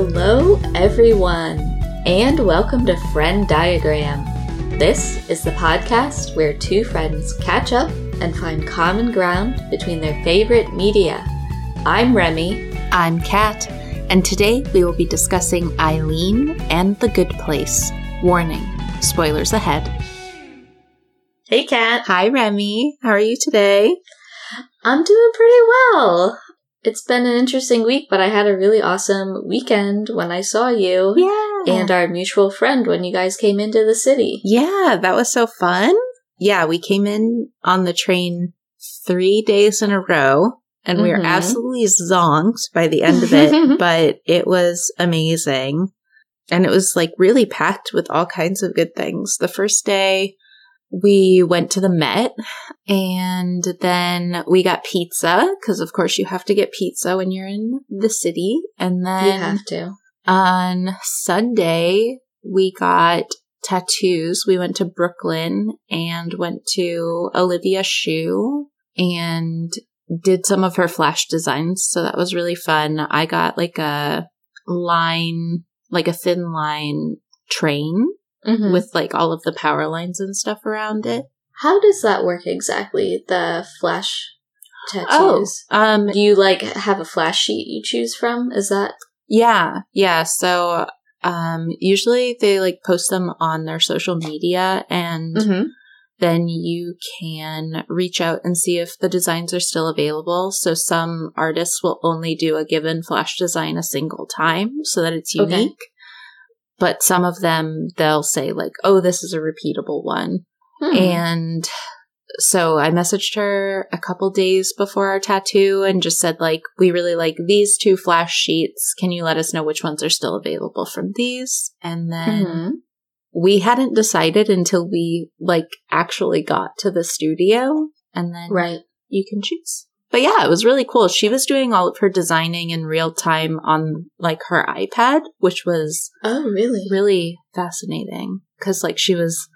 Hello, everyone, and welcome to Frenn Diagram. This is the podcast where two friends catch up and find common ground between their favorite media. I'm Remy. I'm Kat, and today we will be discussing Eileen and the Good Place. Warning spoilers ahead. Hey, Kat. Hi, Remy. How are you today? I'm doing pretty well. It's been an interesting week, but I had a really awesome weekend when I saw you Yeah. and our mutual friend when you guys came into the city. yeah, that was so fun. Yeah, we came in on the train three days in a row, and we were Mhm. absolutely zonked by the end of it, but it was amazing. And it was like really packed with all kinds of good things. The first day, we went to the Met and then we got pizza because, of course, you have to get pizza when you're in the city. And You then have to. on Sunday, we got tattoos. We went to Brooklyn and went to Olivia Shoe and did some of her flash designs. So that was really fun. I got like a line, like a thin line train Mhm. with like all of the power lines and stuff around it. How does that work exactly? The flash tattoos. um, Do you like have a flash sheet you choose from? Is that Yeah, yeah. So um usually they like post them on their social media and Mm-hmm. then you can reach out and see if the designs are still available. So some artists will only do a given flash design a single time so that it's Okay. But some of them they'll say like, "Oh, this is a repeatable one." Hmm. And so I messaged her a couple days before our tattoo and just said, like, we really like these two flash sheets. Can you let us know which ones are still available from these? And then Mhm. we hadn't decided until we like actually got to the studio and then right. you can choose. But yeah, it was really cool. She was doing all of her designing in real time on like her iPad, which was Oh, really? really fascinating because like she was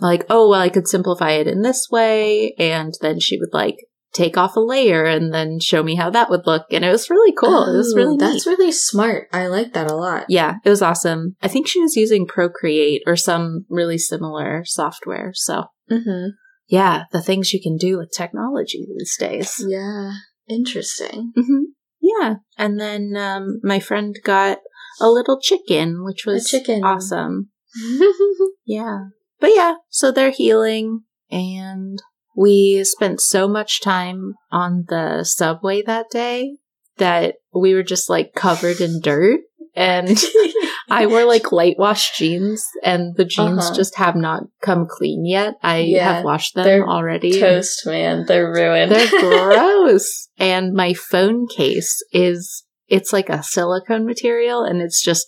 like oh well i could simplify it in this way and then she would like take off a layer and then show me how that would look and it was really cool it was Oh, really That's neat. really smart. I like that a lot. yeah it was awesome i think she was using procreate or some really similar software so Mm-hmm. Yeah the things you can do with technology these days Yeah. Interesting. hmm yeah and then um, my friend got a little chicken which was a chicken. awesome Yeah. But yeah, so they're healing and we spent so much time on the subway that day that we were just like covered in dirt and I wore like light wash jeans and the jeans Uh-huh. just have not come clean yet. I Yeah, have washed them they're already. Toast, man. They're ruined. They're gross. and my phone case is it's like a silicone material and it's just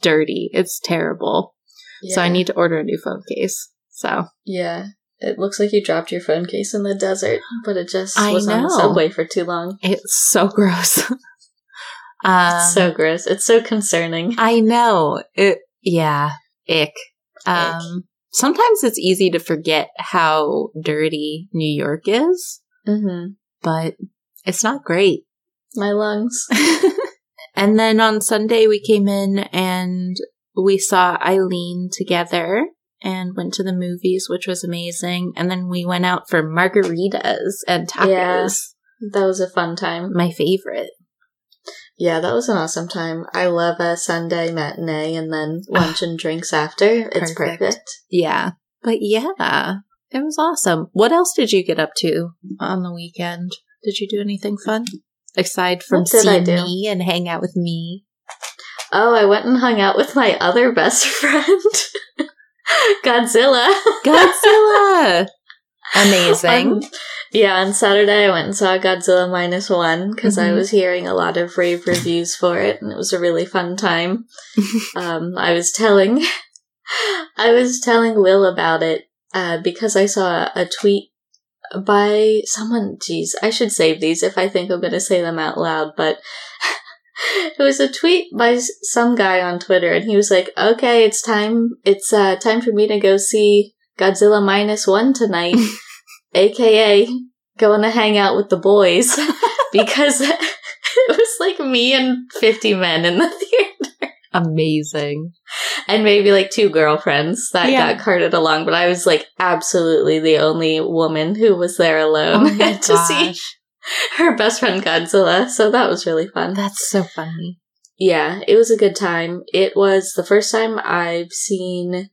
dirty. It's terrible. So I need to order a new phone case. So Yeah. It looks like you dropped your phone case in the desert, but it just I was on the subway for too long. it's so gross. Um, It's so gross. It's so concerning. I know it. Yeah, ick. Um, sometimes it's easy to forget how dirty New York is, Mm-hmm. but it's not great. My lungs. and then on Sunday we came in and we saw Eileen together and went to the movies, which was amazing. And then we went out for margaritas and tacos. Yeah. That was a fun time. My favorite. Yeah, that was an awesome time. I love a Sunday matinee and then lunch and drinks after. It's Perfect. perfect. Yeah. But yeah, it was awesome. What else did you get up to on the weekend? Did you do anything fun? Aside from What did I see do? me and hang out with me. Oh, I went and hung out with my other best friend, Godzilla. Godzilla! Amazing. On- yeah, on Saturday I went and saw Godzilla minus one because I Mhm. was hearing a lot of rave reviews for it, and it was a really fun time. um, I was telling, I was telling Will about it uh, because I saw a tweet by someone. Geez, I should save these if I think I'm going to say them out loud, but. It was a tweet by some guy on Twitter, and he was like, "Okay, it's time. It's uh, time for me to go see Godzilla minus one tonight, aka going to hang out with the boys because it was like me and 50 men in the theater. Amazing. and maybe like two girlfriends that Yeah. got carted along, but I was like absolutely the only woman who was there Oh alone my to see her best friend Godzilla. So that was really fun. That's so funny. Yeah, it was a good time. It was the first time I've seen.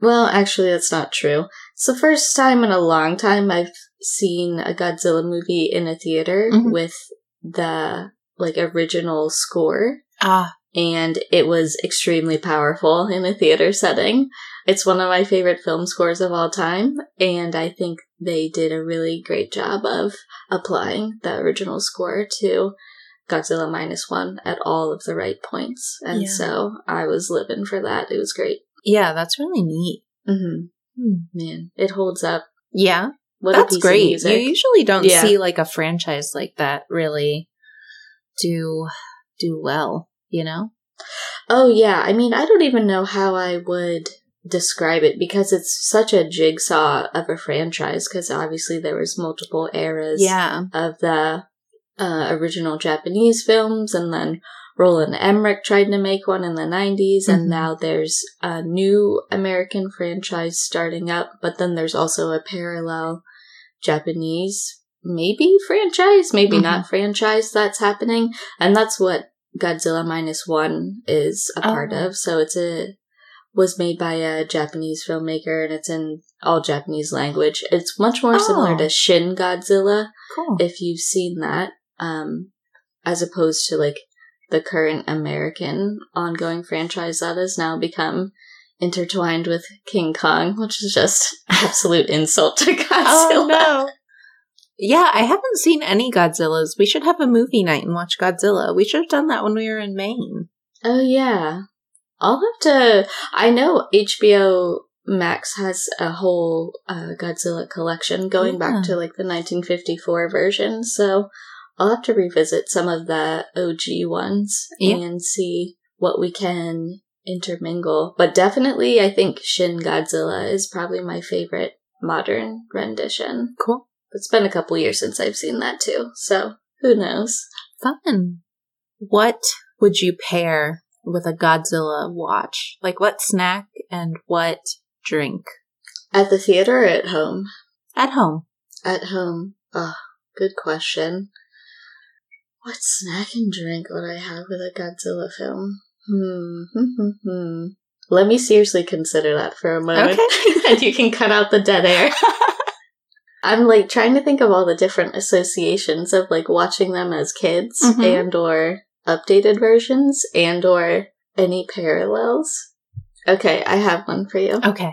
Well, actually, that's not true. It's the first time in a long time I've seen a Godzilla movie in a theater Mhm. with the like original score Ah, and it was extremely powerful in a theater setting. It's one of my favorite film scores of all time, and I think they did a really great job of applying the original score to Godzilla Minus One at all of the right points. And Yeah. so I was living for that. It was great. Yeah, that's really neat. hmm Hmm. Man, it holds up. Yeah, What that's great. You usually don't Yeah. see like a franchise like that really do do well, you know? Oh yeah, I mean, I don't even know how I would describe it because it's such a jigsaw of a franchise because obviously there was multiple eras Yeah. of the uh, original Japanese films and then Roland Emmerich tried to make one in the 90s Mhm. and now there's a new American franchise starting up but then there's also a parallel Japanese maybe franchise maybe Mhm. not franchise that's happening and that's what Godzilla minus one is a part Oh. of. So it's a was made by a Japanese filmmaker and it's in all Japanese language. It's much more similar Oh. to Shin Godzilla Cool. if you've seen that, um, as opposed to like the current American ongoing franchise that has now become intertwined with King Kong, which is just absolute insult to Godzilla. Oh no. Yeah, I haven't seen any Godzillas. We should have a movie night and watch Godzilla. We should have done that when we were in Maine. Oh yeah. I'll have to I know HBO Max has a whole uh, Godzilla collection going Yeah. back to like the 1954 version, so I'll have to revisit some of the OG ones Yeah. and see what we can intermingle. But definitely I think Shin Godzilla is probably my favorite modern rendition. Cool. It's been a couple years since I've seen that too, so who knows? Fun. What would you pair with a Godzilla watch? Like what snack and what drink? At the theater or at home? At home. At home. Oh, good question. What snack and drink would I have with a Godzilla film? Hmm. Let me seriously consider that for a moment. Okay. and you can cut out the dead air. I'm like trying to think of all the different associations of like watching them as kids Mhm. and or updated versions and or any parallels. Okay, I have one for you. okay.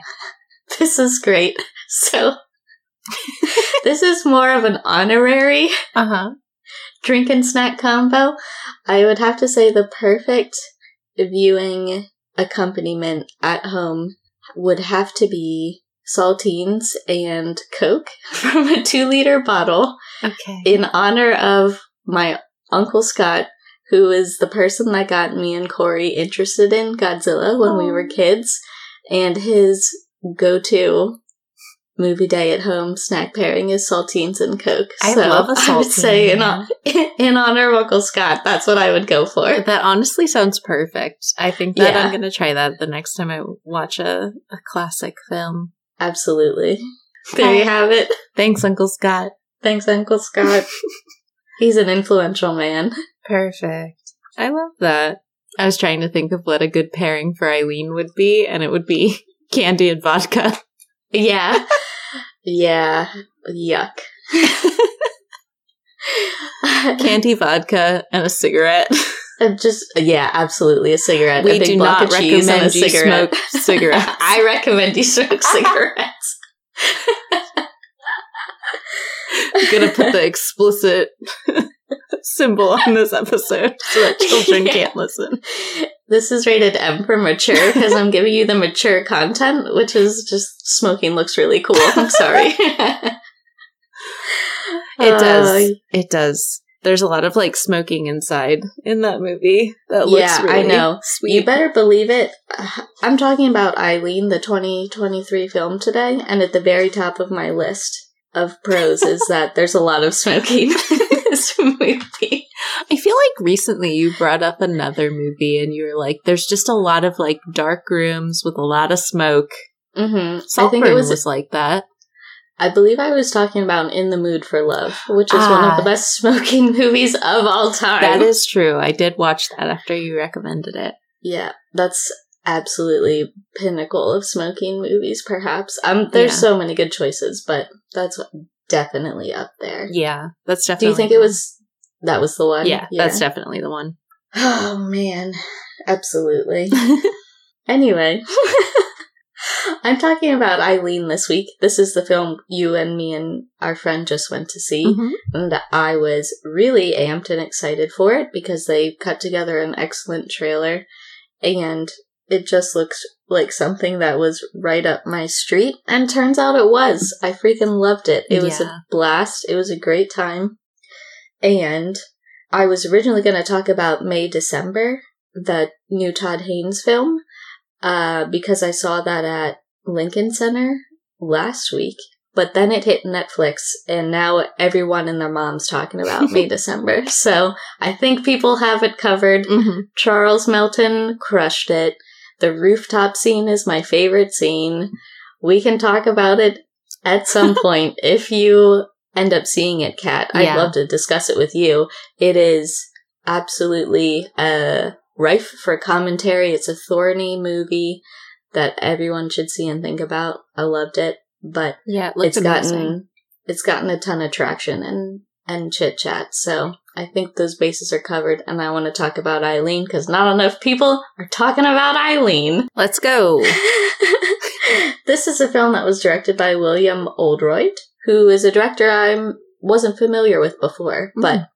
This is great. So this is more of an honorary Uh huh. Drink and snack combo. I would have to say the perfect viewing accompaniment at home would have to be saltines and Coke from a two liter bottle Okay. in honor of my Uncle Scott, who is the person that got me and Corey interested in Godzilla when we were oh. kids, and his go to movie day at home snack pairing is saltines and Coke. I so love a I would say in, saltine. in honor of Uncle Scott, that's what I would go for. That honestly sounds perfect. I think that Yeah. I'm going to try that the next time I watch a, a classic film. Absolutely. There you have it. Thanks, Uncle Scott. Thanks, Uncle Scott. He's an influential man. Perfect. I love that. I was trying to think of what a good pairing for Eileen would be, and it would be candy and vodka. Yeah. Yeah. Yuck. candy, vodka, and a cigarette. Just yeah, absolutely a cigarette. We a big do block not of cheese and a recommend you cigarette. smoke cigarettes. I recommend you smoke cigarettes. I'm gonna put the explicit symbol on this episode so that children Yeah. can't listen. This is rated M for mature because I'm giving you the mature content, which is just smoking looks really cool. I'm sorry. It does. Uh, It does. There's a lot of like smoking inside in that movie. That looks really Yeah, I know. Sweet. You better believe it. I'm talking about Eileen, the 2023 film today, and at the very top of my list of pros is that there's a lot of smoking in this movie. I feel like recently you brought up another movie and you were like, there's just a lot of like dark rooms with a lot of smoke. Mm-hmm. I think it was, was like that. I believe I was talking about In the Mood for Love, which is one Ah. of the best smoking movies of all time. That is true. I did watch that after you recommended it. Yeah, that's absolutely pinnacle of smoking movies, perhaps. Um, there's Yeah. so many good choices, but that's definitely up there. Yeah, that's definitely. Do you think it was that was the one? Yeah, that's definitely the one. Oh man, absolutely. Anyway, I'm talking about Eileen this week. This is the film you and me and our friend just went to see. Mhm. And I was really amped and excited for it because they cut together an excellent trailer and it just looks like something that was right up my street. And turns out it was. I freaking loved it. It was a blast. It was a great time. And I was originally going to talk about May December, the new Todd Haynes film, uh, because I saw that at Lincoln Center last week. But then it hit Netflix, and now everyone and their mom's talking about May December. So I think people have it covered. Mhm. Charles Melton crushed it. The rooftop scene is my favorite scene. We can talk about it at some point if you end up seeing it, Kat. I'd Yeah. love to discuss it with you. It is absolutely uh, rife for commentary. It's a thorny movie that everyone should see and think about. I loved it, but Yeah, it looked it's amazing. gotten it's gotten a ton of traction and and chit chat. So I think those bases are covered, and I want to talk about Eileen because not enough people are talking about Eileen. Let's go. this is a film that was directed by William Oldroyd, who is a director I wasn't familiar with before, but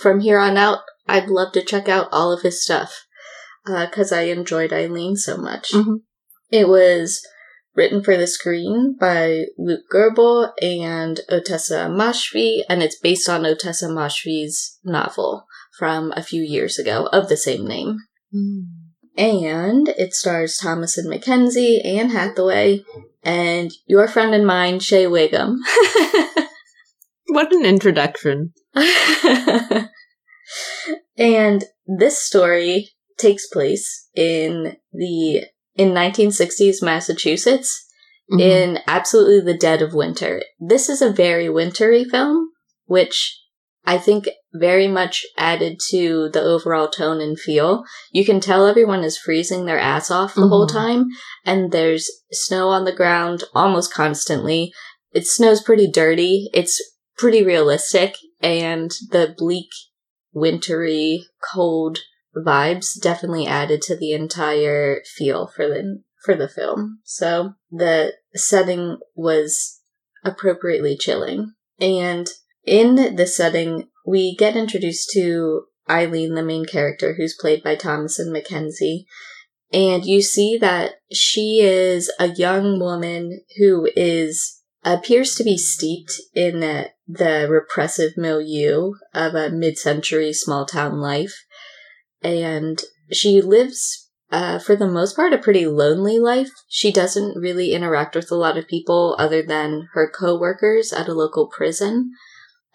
from here on out, I'd love to check out all of his stuff because I enjoyed Eileen so much. Mhm. It was written for the screen by Luke Goebel and Ottessa Moshfegh, and it's based on Ottessa Moshfegh's novel from a few years ago of the same name. Mm. And it stars Thomasin McKenzie, Anne Hathaway, and your friend and mine, Shea Whigham. What an introduction. and this story takes place in the in 1960s Massachusetts Mhm. in absolutely the dead of winter. This is a very wintry film, which I think very much added to the overall tone and feel. You can tell everyone is freezing their ass off the whole Mhm. time, and there's snow on the ground almost constantly. It snows pretty dirty. It's pretty realistic, and the bleak, wintry, cold vibes definitely added to the entire feel for the for the film. So the setting was appropriately chilling. And in the setting, we get introduced to Eileen, the main character, who's played by Thomasin McKenzie. And you see that she is a young woman who is appears to be steeped in the, the repressive milieu of a mid-century small town life. And she lives uh, for the most part, a pretty lonely life. She doesn't really interact with a lot of people other than her coworkers at a local prison,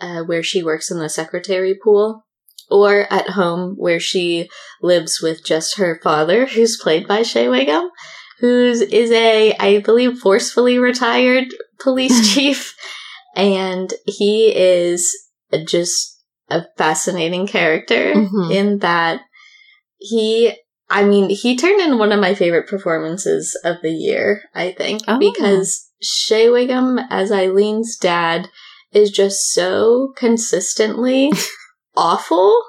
uh, where she works in the secretary pool, or at home where she lives with just her father, who's played by Shea Whigham, who's is a I believe, forcefully retired police chief, and he is just a fascinating character Mhm. in that he I mean, he turned in one of my favorite performances of the year, I think, Oh. because Shea Whigham as Eileen's dad is just so consistently awful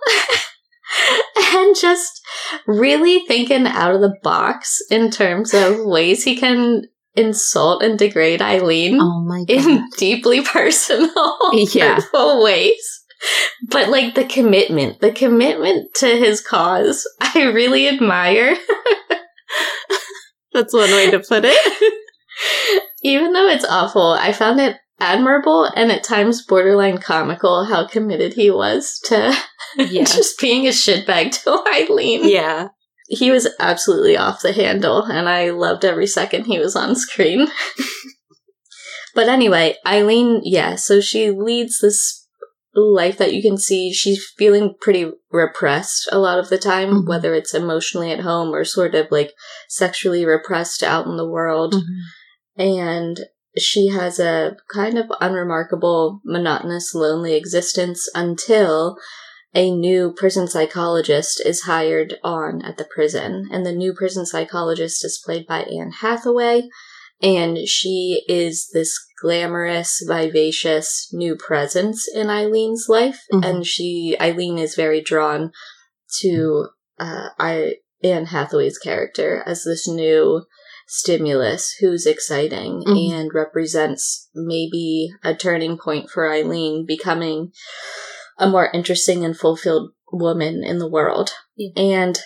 and just really thinking out of the box in terms of ways he can insult and degrade Eileen Oh my god. in deeply personal, Yeah. ways. But like the commitment, the commitment to his cause, I really admire. That's one way to put it. Even though it's awful, I found it admirable and at times borderline comical how committed he was to Yeah. just being a shitbag to Eileen. yeah. He was absolutely off the handle, and I loved every second he was on screen. but anyway, Eileen, yeah, so she leads this life that you can see she's feeling pretty repressed a lot of the time, Mhm. whether it's emotionally at home or sort of like sexually repressed out in the world. Mm-hmm. And she has a kind of unremarkable, monotonous, lonely existence until a new prison psychologist is hired on at the prison. And the new prison psychologist is played by Anne Hathaway. And she is this glamorous, vivacious new presence in Eileen's life. Mhm. And she, Eileen is very drawn to, uh, I, Anne Hathaway's character as this new stimulus who's exciting Mhm. and represents maybe a turning point for Eileen becoming a more interesting and fulfilled woman in the world. Yeah. And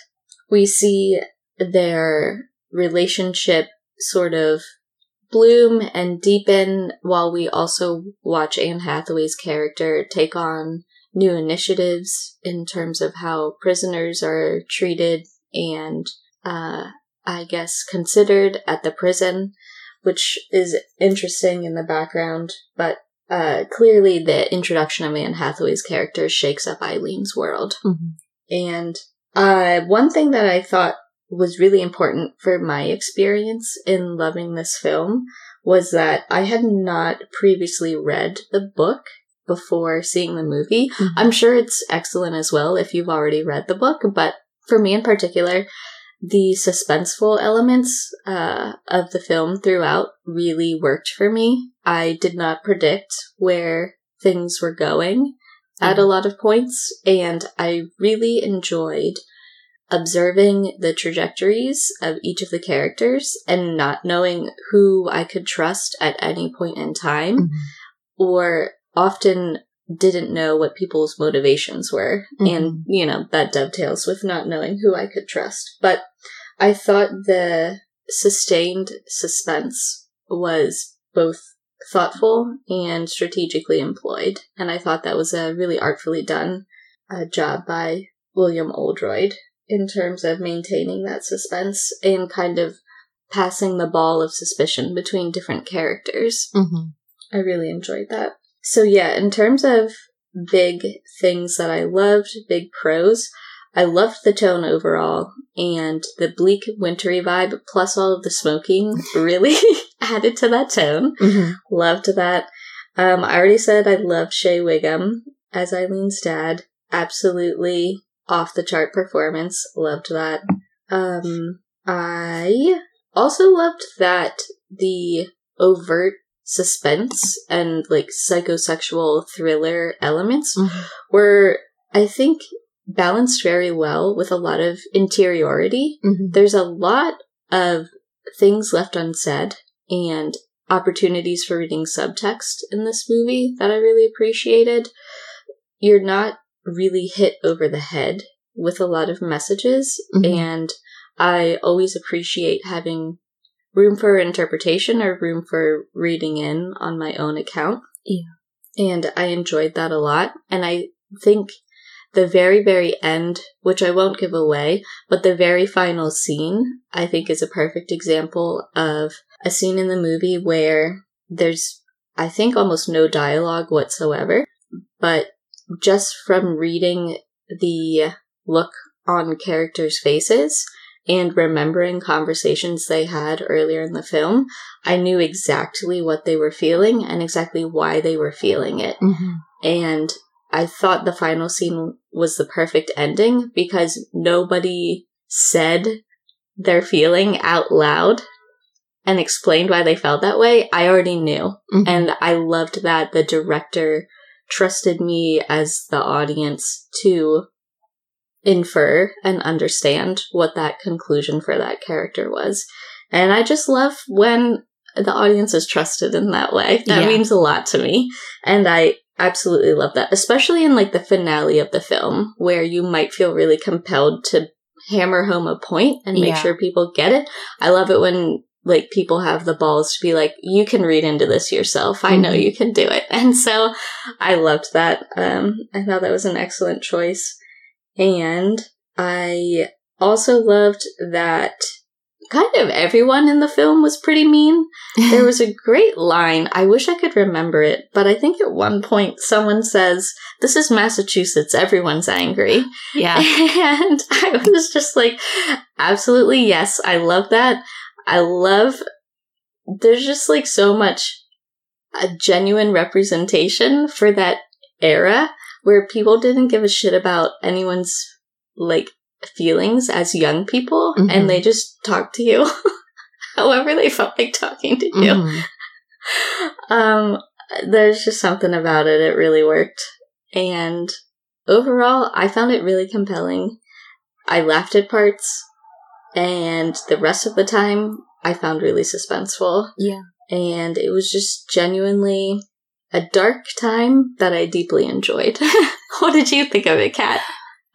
we see their relationship sort of bloom and deepen while we also watch Anne Hathaway's character take on new initiatives in terms of how prisoners are treated and uh, I guess considered at the prison, which is interesting in the background, but uh, clearly the introduction of Anne Hathaway's character shakes up Eileen's world. Mhm. And uh, one thing that I thought was really important for my experience in loving this film was that I had not previously read the book before seeing the movie. Mhm. I'm sure it's excellent as well if you've already read the book, but for me in particular, the suspenseful elements uh, of the film throughout really worked for me. I did not predict where things were going at a lot of points, and I really enjoyed observing the trajectories of each of the characters and not knowing who I could trust at any point in time, Mhm. or often didn't know what people's motivations were. And, Mhm. you know, that dovetails with not knowing who I could trust. But I thought the sustained suspense was both thoughtful and strategically employed. And I thought that was a really artfully done uh, job by William Oldroyd in terms of maintaining that suspense and kind of passing the ball of suspicion between different characters. Mhm. I really enjoyed that. So yeah, in terms of big things that I loved, big pros, I loved the tone overall and the bleak wintry vibe plus all of the smoking really added to that tone. Mhm. Loved that. Um, I already said I loved Shea Whigham as Eileen's dad. Absolutely off the chart performance. Loved that. Um, I also loved that the overt suspense and like psychosexual thriller elements Mhm. were, I think, balanced very well with a lot of interiority Mhm. there's a lot of things left unsaid and opportunities for reading subtext in this movie that I really appreciated. You're not really hit over the head with a lot of messages, Mhm. and I always appreciate having room for interpretation or room for reading in on my own account. Yeah. And I enjoyed that a lot. And I think the very, very end, which I won't give away, but the very final scene, I think is a perfect example of a scene in the movie where there's, I think, almost no dialogue whatsoever. But just from reading the look on characters' faces and remembering conversations they had earlier in the film, I knew exactly what they were feeling and exactly why they were feeling it. Mhm. And I thought the final scene was the perfect ending because nobody said their feeling out loud and explained why they felt that way. I already knew. Mhm. And I loved that the director trusted me as the audience to infer and understand what that conclusion for that character was. And I just love when the audience is trusted in that way. That Yeah. means a lot to me. And I absolutely love that, especially in like the finale of the film where you might feel really compelled to hammer home a point and make Yeah. sure people get it. I love it when like people have the balls to be like, you can read into this yourself. I know Mhm. you can do it. And so I loved that. Um, I thought that was an excellent choice. And I also loved that kind of everyone in the film was pretty mean. There was a great line. I wish I could remember it, but I think at one point someone says, This is Massachusetts. Everyone's angry. yeah. And I was just like, Absolutely, yes. I love that. I love, there's just like so much a genuine representation for that era where people didn't give a shit about anyone's like feelings as young people Mhm. and they just talked to you however they felt like talking to you. Mhm. Um, there's just something about it. It really worked. And overall, I found it really compelling. I laughed at parts, and the rest of the time, I found really suspenseful. Yeah. And it was just genuinely a dark time that I deeply enjoyed. what did you think of it, Kat?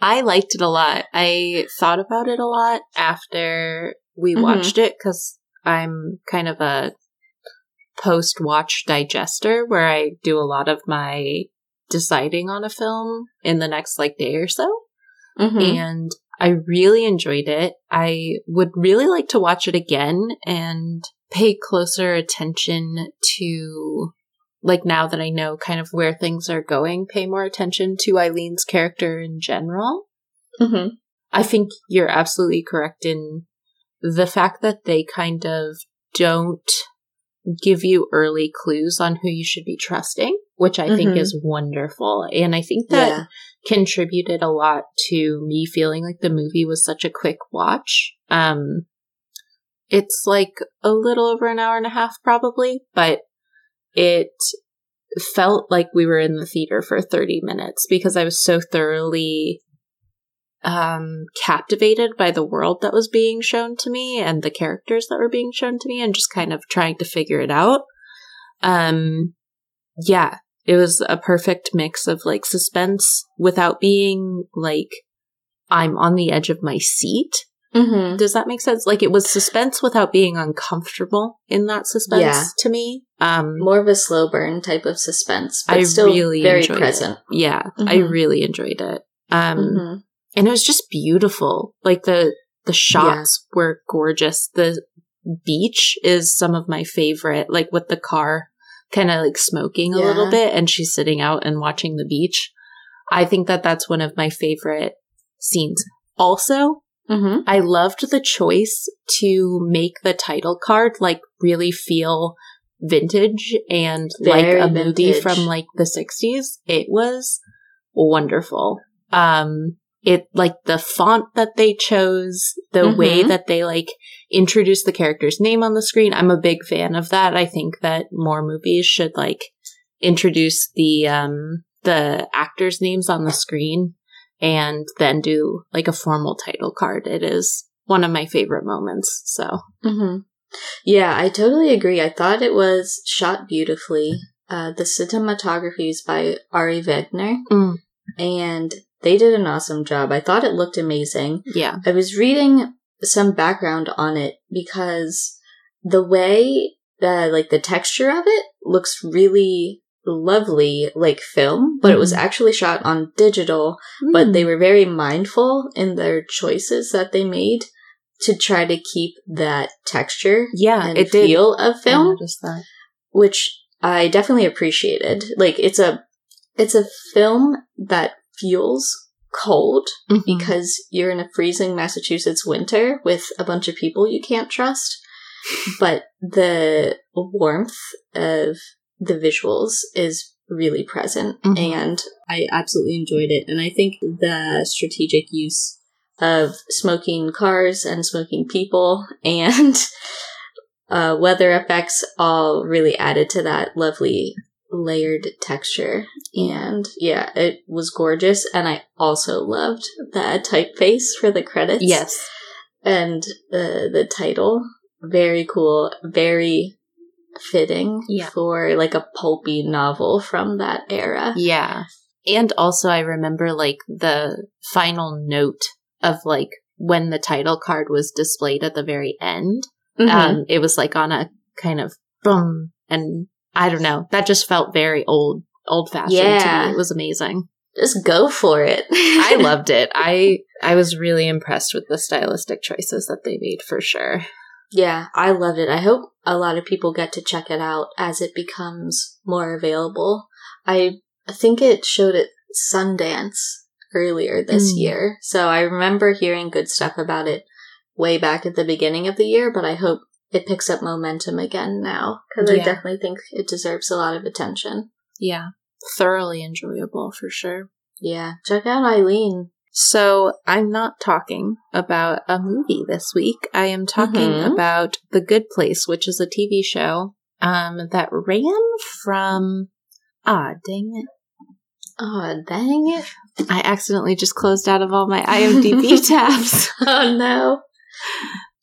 I liked it a lot. I thought about it a lot after we Mhm. watched it because I'm kind of a post watch digester where I do a lot of my deciding on a film in the next like day or so. Mm-hmm. And I really enjoyed it. I would really like to watch it again and pay closer attention to like now that I know kind of where things are going, pay more attention to Eileen's character in general. Mm-hmm. I think you're absolutely correct in the fact that they kind of don't give you early clues on who you should be trusting, which I think Mhm. is wonderful. And I think that Yeah. contributed a lot to me feeling like the movie was such a quick watch. Um, it's like a little over an hour and a half, probably, but it felt like we were in the theater for 30 minutes because I was so thoroughly um, captivated by the world that was being shown to me and the characters that were being shown to me and just kind of trying to figure it out. Um, yeah, it was a perfect mix of like suspense without being like I'm on the edge of my seat. Mm-hmm. Does that make sense? Like it was suspense without being uncomfortable in that suspense Yeah. to me. Um, More of a slow burn type of suspense, but I still really very enjoyed present. It. Yeah, I Mhm. really enjoyed it. Um, Mm-hmm. and it was just beautiful. Like the the shots were gorgeous. The beach is some of my favorite. Like with the car kind of like smoking a Yeah. little bit, and she's sitting out and watching the beach. I think that that's one of my favorite scenes. Also, Mm-hmm. I loved the choice to make the title card like really feel vintage and Very like a movie from like the 60s. It was wonderful. Um it like the font that they chose, the way Mhm. that they like introduced the character's name on the screen. I'm a big fan of that. I think that more movies should like introduce the um the actors' names on the screen and then do like a formal title card. It is one of my favorite moments. So Mm-hmm. Yeah, I totally agree. I thought it was shot beautifully. Uh, the cinematography is by Ari Wegner, Mm. and they did an awesome job. I thought it looked amazing. yeah, I was reading some background on it because the way that, like, the texture of it looks really lovely, like film, but it was Mhm. actually shot on digital but they were very mindful in their choices that they made to try to keep that texture yeah, and it did. feel of I film, that. which I definitely appreciated. Like it's a it's a film that feels cold Mhm. because you're in a freezing Massachusetts winter with a bunch of people you can't trust, but the warmth of the visuals is really present Mhm. and I absolutely enjoyed it. And I think the strategic use of smoking cars and smoking people and uh, weather effects all really added to that lovely layered texture. And yeah, it was gorgeous. And I also loved the typeface for the credits yes, and the the title very cool very fitting Yeah. for like a pulpy novel from that era yeah, and also I remember like the final note of like when the title card was displayed at the very end. Mhm. Um, it was like on a kind of boom, and I don't know. That just felt very old, old fashioned to Yeah. me. It was amazing. just go for it I loved it. I I was really impressed with the stylistic choices that they made for sure. Yeah, I loved it. I hope a lot of people get to check it out as it becomes more available. I think it showed at Sundance earlier this Mm. year, so I remember hearing good stuff about it way back at the beginning of the year, but I hope it picks up momentum again now because I definitely think it deserves a lot of attention. Yeah. Thoroughly enjoyable for sure. Yeah, check out Eileen. So, I'm not talking about a movie this week. I am talking Mhm. about The Good Place, which is a TV show um, that ran from. Ah, dang it. Oh, dang it. I accidentally just closed out of all my IMDb tabs. Oh no.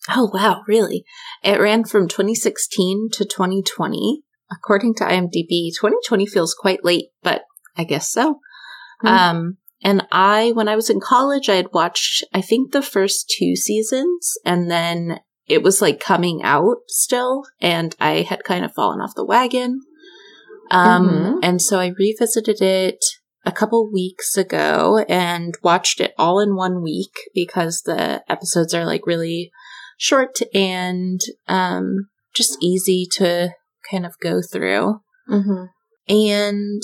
Oh, wow, really? It ran from 2016 to 2020. According to IMDb, 2020 feels quite late, but I guess so. Hmm. Um, and I, when I was in college, I had watched, I think, the first two seasons, and then it was like coming out still, and I had kind of fallen off the wagon. Um, Mhm. and so I revisited it a couple weeks ago and watched it all in one week because the episodes are like really short and um, just easy to kind of go through. Mm-hmm. And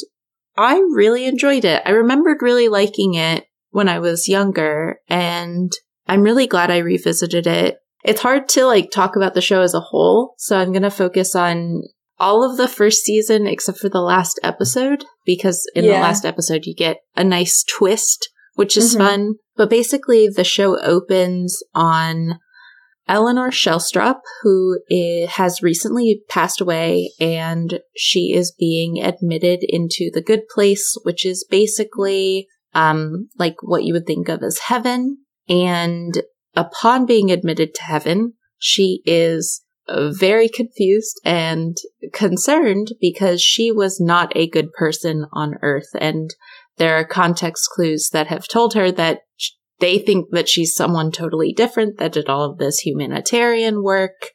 I really enjoyed it. I remembered really liking it when I was younger, and I'm really glad I revisited it. It's hard to like talk about the show as a whole, so I'm going to focus on all of the first season except for the last episode because in the last episode you get a nice twist, which is Mhm. fun. But basically the show opens on Eleanor Shellstrop, who has recently passed away, and she is being admitted into the good place, which is basically um, like what you would think of as heaven. And upon being admitted to heaven, she is very confused and concerned because she was not a good person on earth. And there are context clues that have told her that they think that she's someone totally different that did all of this humanitarian work.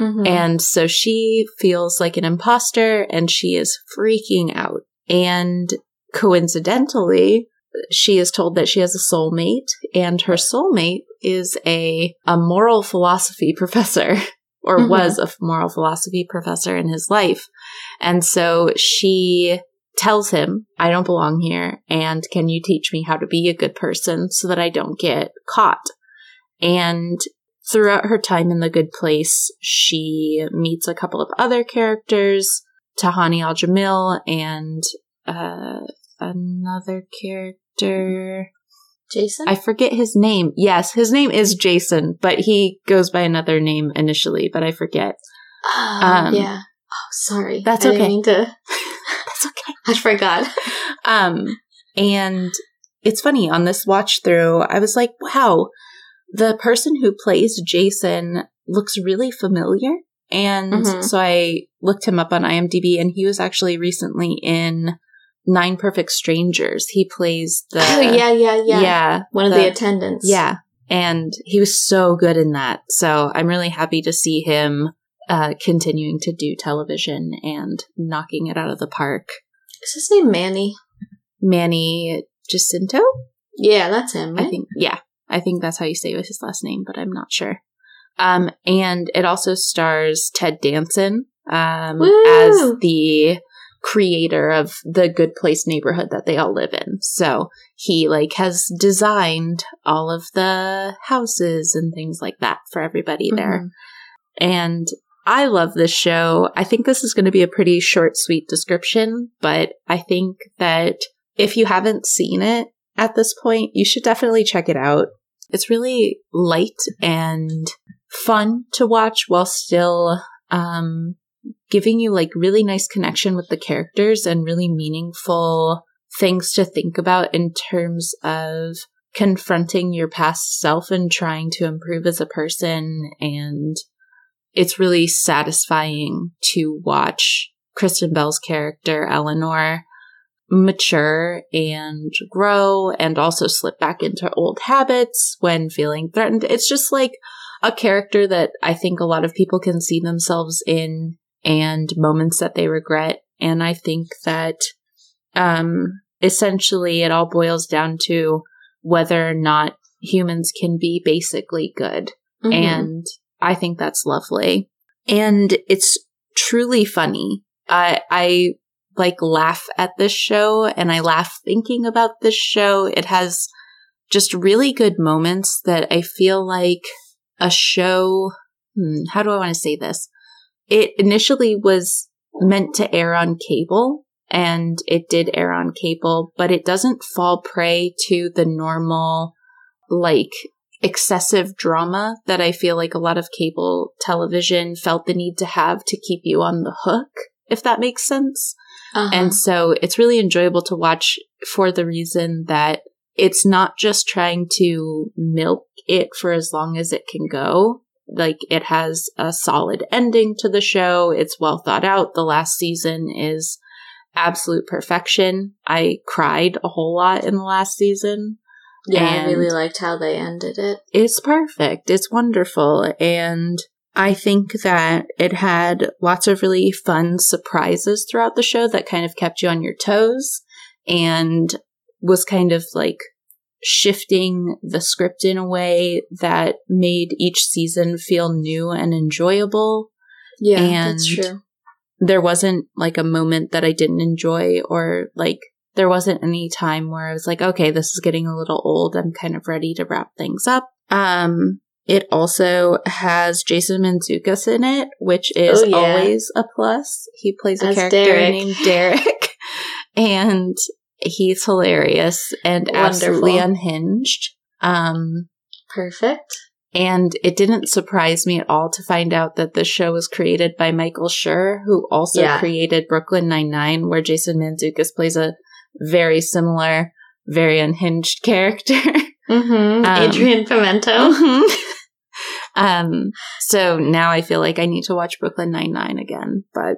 Mm-hmm. And so she feels like an imposter and she is freaking out. And coincidentally, she is told that she has a soulmate and her soulmate is a, a moral philosophy professor or Mhm. was a moral philosophy professor in his life. And so she tells him, I don't belong here and can you teach me how to be a good person so that I don't get caught? And throughout her time in the good place, she meets a couple of other characters, Tahani Al Jamil and uh, another character. Jason? I forget his name. Yes, his name is Jason, but he goes by another name initially, but I forget. Oh, Um, yeah. Oh, sorry. that's I okay. to. That's okay. I forgot. Um, and it's funny on this watch through, I was like, wow, the person who plays Jason looks really familiar. And Mhm. so I looked him up on IMDb and he was actually recently in Nine Perfect Strangers. He plays the, oh, yeah, yeah, yeah. yeah, One of the, attendants. yeah. And he was so good in that. So I'm really happy to see him uh, continuing to do television and knocking it out of the park. Is his name Manny? Manny Jacinto? Yeah, that's him, right? I think, yeah, I think that's how you say with his last name, but I'm not sure. Um, and it also stars Ted Danson um, as the creator of the good place neighborhood that they all live in. So he like has designed all of the houses and things like that for everybody there. Mhm. And I love this show. I think this is going to be a pretty short, sweet description, but I think that if you haven't seen it at this point, you should definitely check it out. It's really light and fun to watch while still um, giving you like really nice connection with the characters and really meaningful things to think about in terms of confronting your past self and trying to improve as a person and it's really satisfying to watch Kristen Bell's character, Eleanor, mature and grow and also slip back into old habits when feeling threatened. It's just like a character that I think a lot of people can see themselves in and moments that they regret. And I think that um, essentially it all boils down to whether or not humans can be basically good Mhm. and I think that's lovely. And it's truly funny. I, I like laugh at this show and I laugh thinking about this show. It has just really good moments that I feel like a show. Hmm, how do I want to say this? It initially was meant to air on cable and it did air on cable, but it doesn't fall prey to the normal, like, excessive drama that I feel like a lot of cable television felt the need to have to keep you on the hook, if that makes sense. Uh-huh. And so it's really enjoyable to watch for the reason that it's not just trying to milk it for as long as it can go. Like it has a solid ending to the show. It's well thought out. The last season is absolute perfection. I cried a whole lot in the last season. Yeah, I really liked how they ended it. It's perfect. It's wonderful. And I think that it had lots of really fun surprises throughout the show that kind of kept you on your toes and was kind of like shifting the script in a way that made each season feel new and enjoyable. Yeah, and that's true. There wasn't like a moment that I didn't enjoy or like there wasn't any time where I was like, okay, this is getting a little old. I'm kind of ready to wrap things up. Um, it also has Jason Mantzoukas in it, which is oh, yeah. always a plus. He plays a As character Derek. named Derek, and he's hilarious and Wonderful. absolutely unhinged. Um, Perfect. And it didn't surprise me at all to find out that the show was created by Michael Schur, who also yeah. created Brooklyn Nine Nine, where Jason Mantzoukas plays a very similar, very unhinged character. Mm-hmm. Um, Adrian Pimento. Mm-hmm. um, so now I feel like I need to watch Brooklyn Nine Nine again. But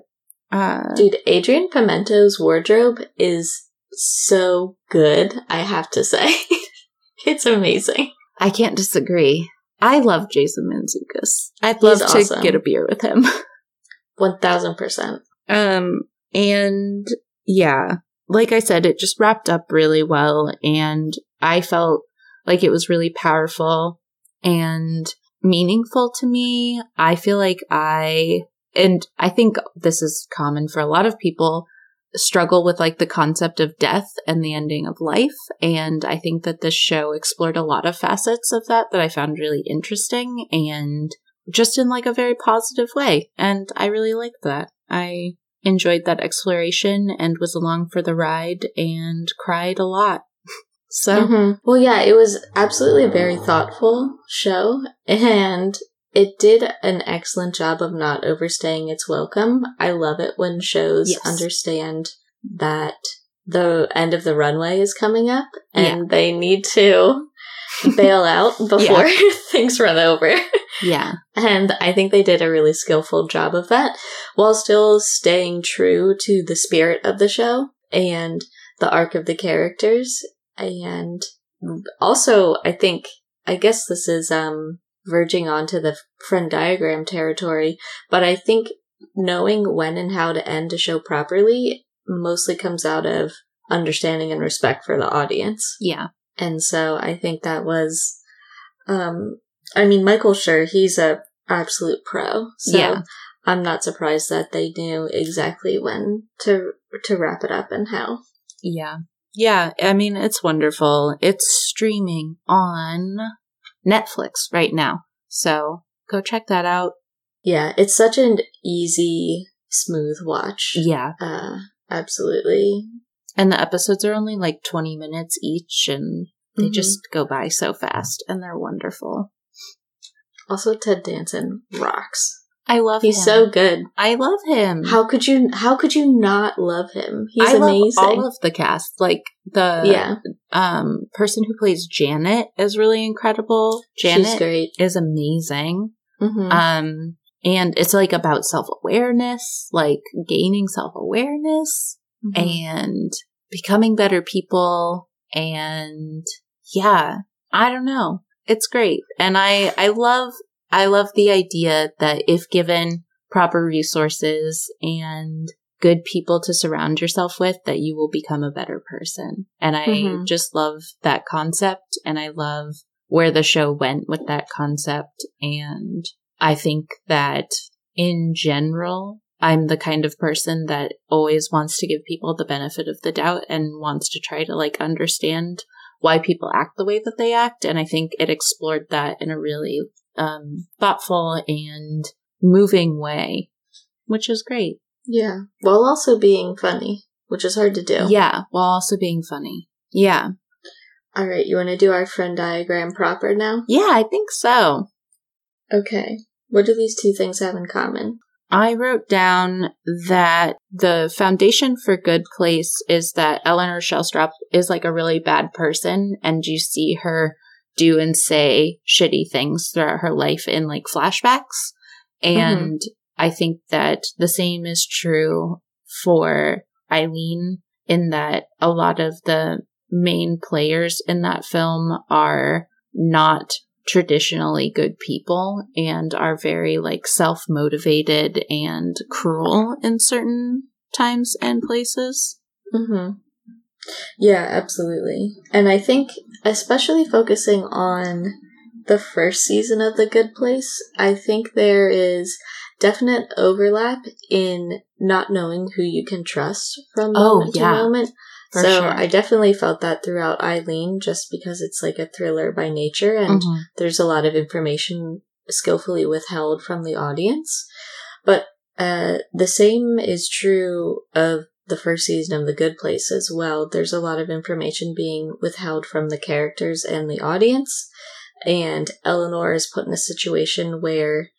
uh, dude, Adrian Pimento's wardrobe is so good. I have to say, it's amazing. I can't disagree. I love Jason Mantzoukas. I'd love He's to awesome. get a beer with him. One thousand percent. Um, and yeah, like I said, it just wrapped up really well. And I felt like it was really powerful and meaningful to me. I feel like I, and I think this is common for a lot of people, struggle with like the concept of death and the ending of life. And I think that this show explored a lot of facets of that that I found really interesting and just in like a very positive way. And I really liked that. I enjoyed that exploration and was along for the ride and cried a lot. so, mm-hmm. well, yeah, it was absolutely a very thoughtful show and it did an excellent job of not overstaying its welcome. I love it when shows yes. understand that the end of the runway is coming up and yeah. they need to bail out before things run over. Yeah. And I think they did a really skillful job of that while still staying true to the spirit of the show and the arc of the characters. And also, I think, I guess this is, um, verging onto the Frenn Diagram territory, but I think knowing when and how to end a show properly mostly comes out of understanding and respect for the audience. Yeah. And so I think that was, um, I mean, Michael Schur he's a absolute pro. So yeah. I'm not surprised that they knew exactly when to to wrap it up and how. Yeah. Yeah, I mean, it's wonderful. It's streaming on Netflix right now. So go check that out. Yeah, it's such an easy, smooth watch. Yeah. Uh, absolutely. And the episodes are only like 20 minutes each and they mm-hmm. just go by so fast and they're wonderful. Also, Ted Danson rocks. I love He's him. so good. I love him. How could you how could you not love him? He's I amazing. all of the cast. Like the yeah. um person who plays Janet is really incredible. Janet She's great. is amazing. Mm-hmm. Um and it's like about self-awareness, like gaining self-awareness mm-hmm. and becoming better people and yeah, I don't know. It's great. And I, I love, I love the idea that if given proper resources and good people to surround yourself with, that you will become a better person. And I mm-hmm. just love that concept. And I love where the show went with that concept. And I think that in general, I'm the kind of person that always wants to give people the benefit of the doubt and wants to try to like understand why people act the way that they act. And I think it explored that in a really um, thoughtful and moving way, which is great. Yeah. While also being funny, which is hard to do. Yeah, while also being funny. Yeah. All right, you want to do our Venn diagram proper now? Yeah, I think so. Okay. What do these two things have in common? I wrote down that the foundation for Good Place is that Eleanor Shellstrop is like a really bad person, and you see her do and say shitty things throughout her life in like flashbacks. And mm-hmm. I think that the same is true for Eileen, in that a lot of the main players in that film are not traditionally good people and are very like self motivated and cruel in certain times and places. Mm-hmm. Yeah, absolutely. And I think, especially focusing on the first season of The Good Place, I think there is definite overlap in not knowing who you can trust from oh, moment oh, yeah. to moment. For so sure. I definitely felt that throughout Eileen, just because it's like a thriller by nature and mm-hmm. there's a lot of information skillfully withheld from the audience. But uh, the same is true of the first season of The Good Place as well. There's a lot of information being withheld from the characters and the audience. And Eleanor is put in a situation where,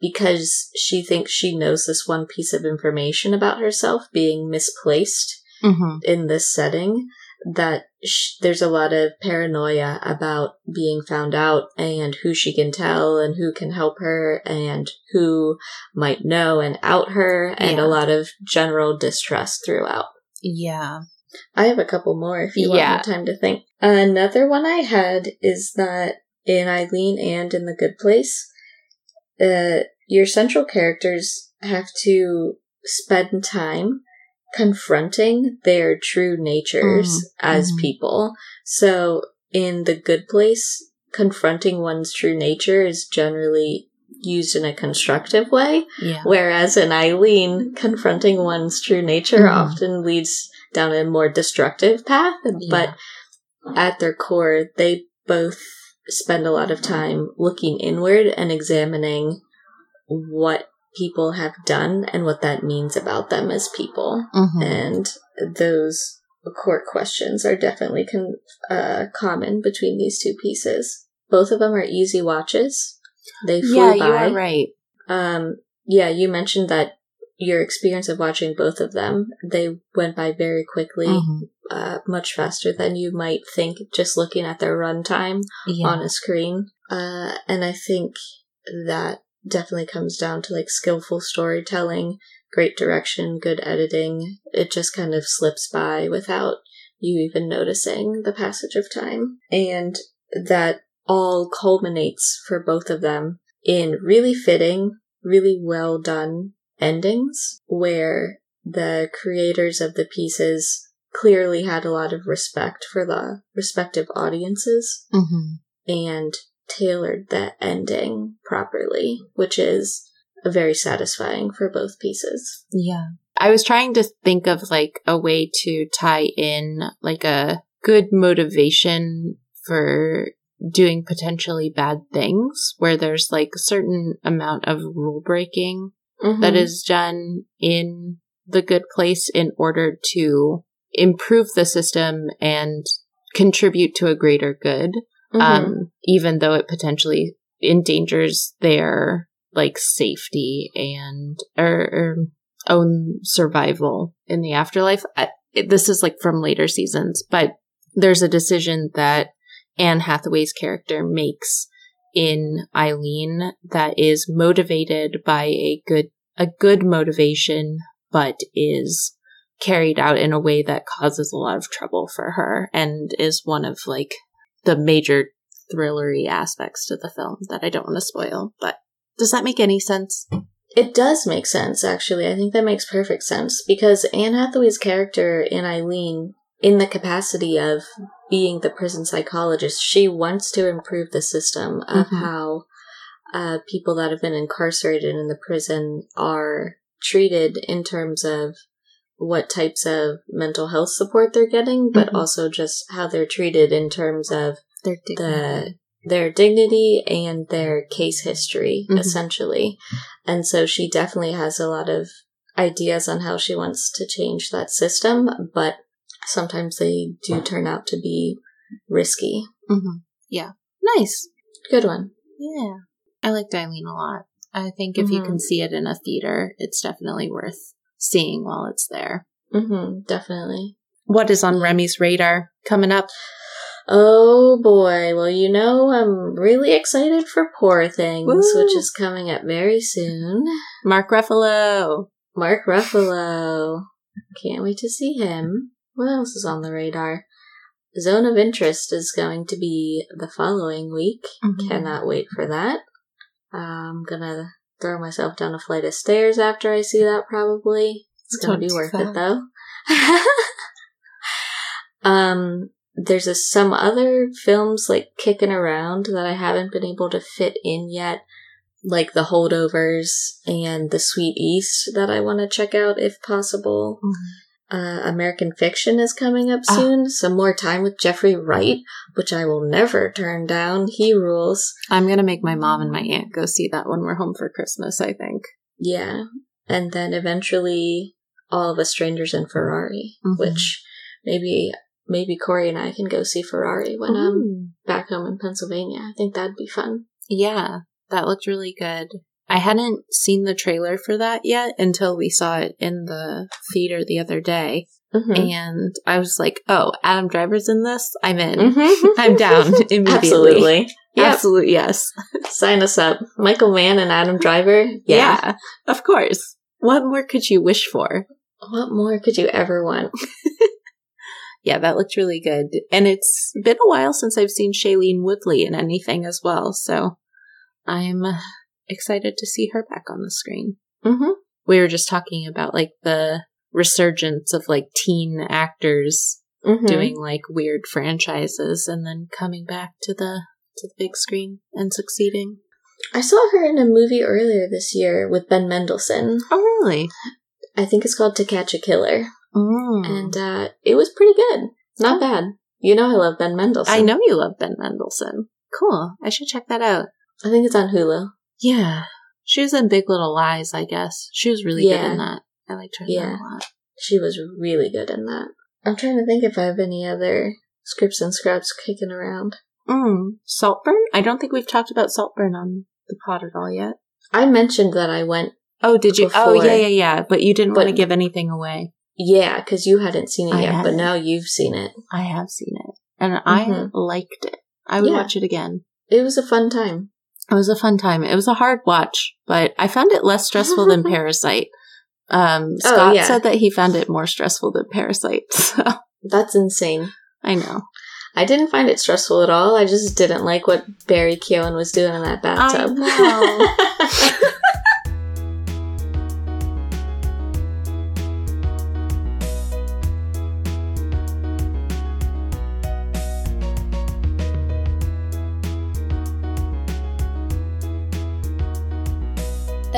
because she thinks she knows this one piece of information about herself being misplaced, mm-hmm. in this setting that sh- there's a lot of paranoia about being found out and who she can tell and who can help her and who might know and out her and yeah. a lot of general distrust throughout. Yeah. I have a couple more if you yeah. want more time to think. Another one I had is that in Eileen and in The Good Place, uh, your central characters have to spend time confronting their true natures mm, as mm. people. So in the good place, confronting one's true nature is generally used in a constructive way. Yeah. Whereas in Eileen, confronting one's true nature mm. often leads down a more destructive path. Yeah. But at their core, they both spend a lot of time looking inward and examining what people have done and what that means about them as people. Mm-hmm. And those court questions are definitely con- uh, common between these two pieces. Both of them are easy watches. They flew yeah, by. you are right. Um, yeah, you mentioned that your experience of watching both of them, they went by very quickly, mm-hmm. uh, much faster than you might think just looking at their runtime yeah. on a screen. Uh, and I think that definitely comes down to like skillful storytelling, great direction, good editing. It just kind of slips by without you even noticing the passage of time. And that all culminates for both of them in really fitting, really well done endings where the creators of the pieces clearly had a lot of respect for the respective audiences mm-hmm. and tailored that ending properly, which is very satisfying for both pieces. Yeah. I was trying to think of like a way to tie in like a good motivation for doing potentially bad things where there's like a certain amount of rule breaking mm-hmm. that is done in the good place in order to improve the system and contribute to a greater good mm-hmm. um, even though it potentially endangers their like safety and or, or own survival in the afterlife. I, this is like from later seasons, but there's a decision that Anne Hathaway's character makes in Eileen that is motivated by a good a good motivation, but is carried out in a way that causes a lot of trouble for her and is one of like the major thrillery aspects to the film that I don't want to spoil. But does that make any sense? It does make sense, actually. I think that makes perfect sense because Anne Hathaway's character in Eileen, in the capacity of being the prison psychologist, she wants to improve the system of mm-hmm. how uh, people that have been incarcerated in the prison are treated in terms of what types of mental health support they're getting, but Mhm. also just how they're treated in terms of They're the their dignity and their case history Mhm. essentially and so she definitely has a lot of ideas on how she wants to change that system but sometimes they do turn out to be risky hmm Yeah. Nice. good one Yeah. I liked Eileen a lot. I think if you can see it in a theater, it's definitely worth seeing while it's there. hmm definitely What is on Remy's radar coming up? oh boy well you know i'm really excited for poor things Woo. which is coming up very soon Mark Ruffalo. Mark Ruffalo. Can't wait to see him. What else is on the radar? Zone of Interest is going to be the following week. Mm-hmm. Cannot wait for that. I'm gonna throw myself down a flight of stairs after I see that, probably. It's gonna Don't be worth it, though. um, there's a, some other films, like, kicking around that I haven't been able to fit in yet like the holdovers and the sweet east that i want to check out if possible uh, american fiction is coming up Ah. soon some more time with jeffrey wright which i will never turn down he rules I'm going to make my mom and my aunt go see that when we're home for Christmas, I think. yeah and then eventually all of us strangers in ferrari Mhm. which maybe maybe corey and i can go see ferrari when i'm back home in pennsylvania i think that'd be fun Yeah, that looked really good. I hadn't seen the trailer for that yet until we saw it in the theater the other day. Mhm. And I was like, oh, Adam Driver's in this? I'm in. Mhm. I'm down immediately. absolutely Yep. Absolute yes. Sign us up. Michael Mann and Adam Driver. Yeah. of course. What more could you wish for? What more could you ever want? Yeah, that looked really good. And it's been a while since I've seen Shailene Woodley in anything as well. So I'm excited to see her back on the screen. Mm-hmm. We were just talking about like the resurgence of like teen actors Mm-hmm. doing like weird franchises and then coming back to the to the big screen and succeeding. I saw her in a movie earlier this year with Ben Mendelsohn. Oh really? I think it's called To Catch a Killer. Mm. And uh, it was pretty good. Not bad. You know I love Ben Mendelsohn. I know you love Ben Mendelsohn. Cool. I should check that out. I think it's on Hulu. Yeah. She was in Big Little Lies, I guess. She was really good in that. I liked her Yeah. a lot. She was really good in that. I'm trying to think if I have any other scripts and scraps kicking around. Mm. Saltburn? I don't think we've talked about Saltburn on the pod at all yet. I mentioned that I went, Oh, did you? Oh, yeah, yeah, yeah. But you didn't want to give anything away. yeah, because you hadn't seen it I yet, but hadn't. now you've seen it. I have seen it. And I Mhm. liked it. I would Yeah. watch it again. It was a fun time. It was a fun time. It was a hard watch, but I found it less stressful than Parasite. Um, Oh, Scott yeah. said that he found it more stressful than Parasite. So That's insane. I know. I didn't find it stressful at all. I just didn't like what Barry Keoghan was doing in that bathtub.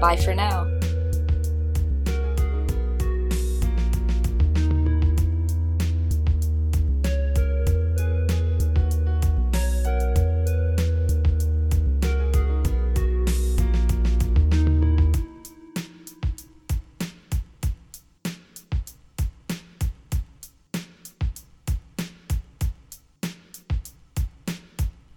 Bye for now.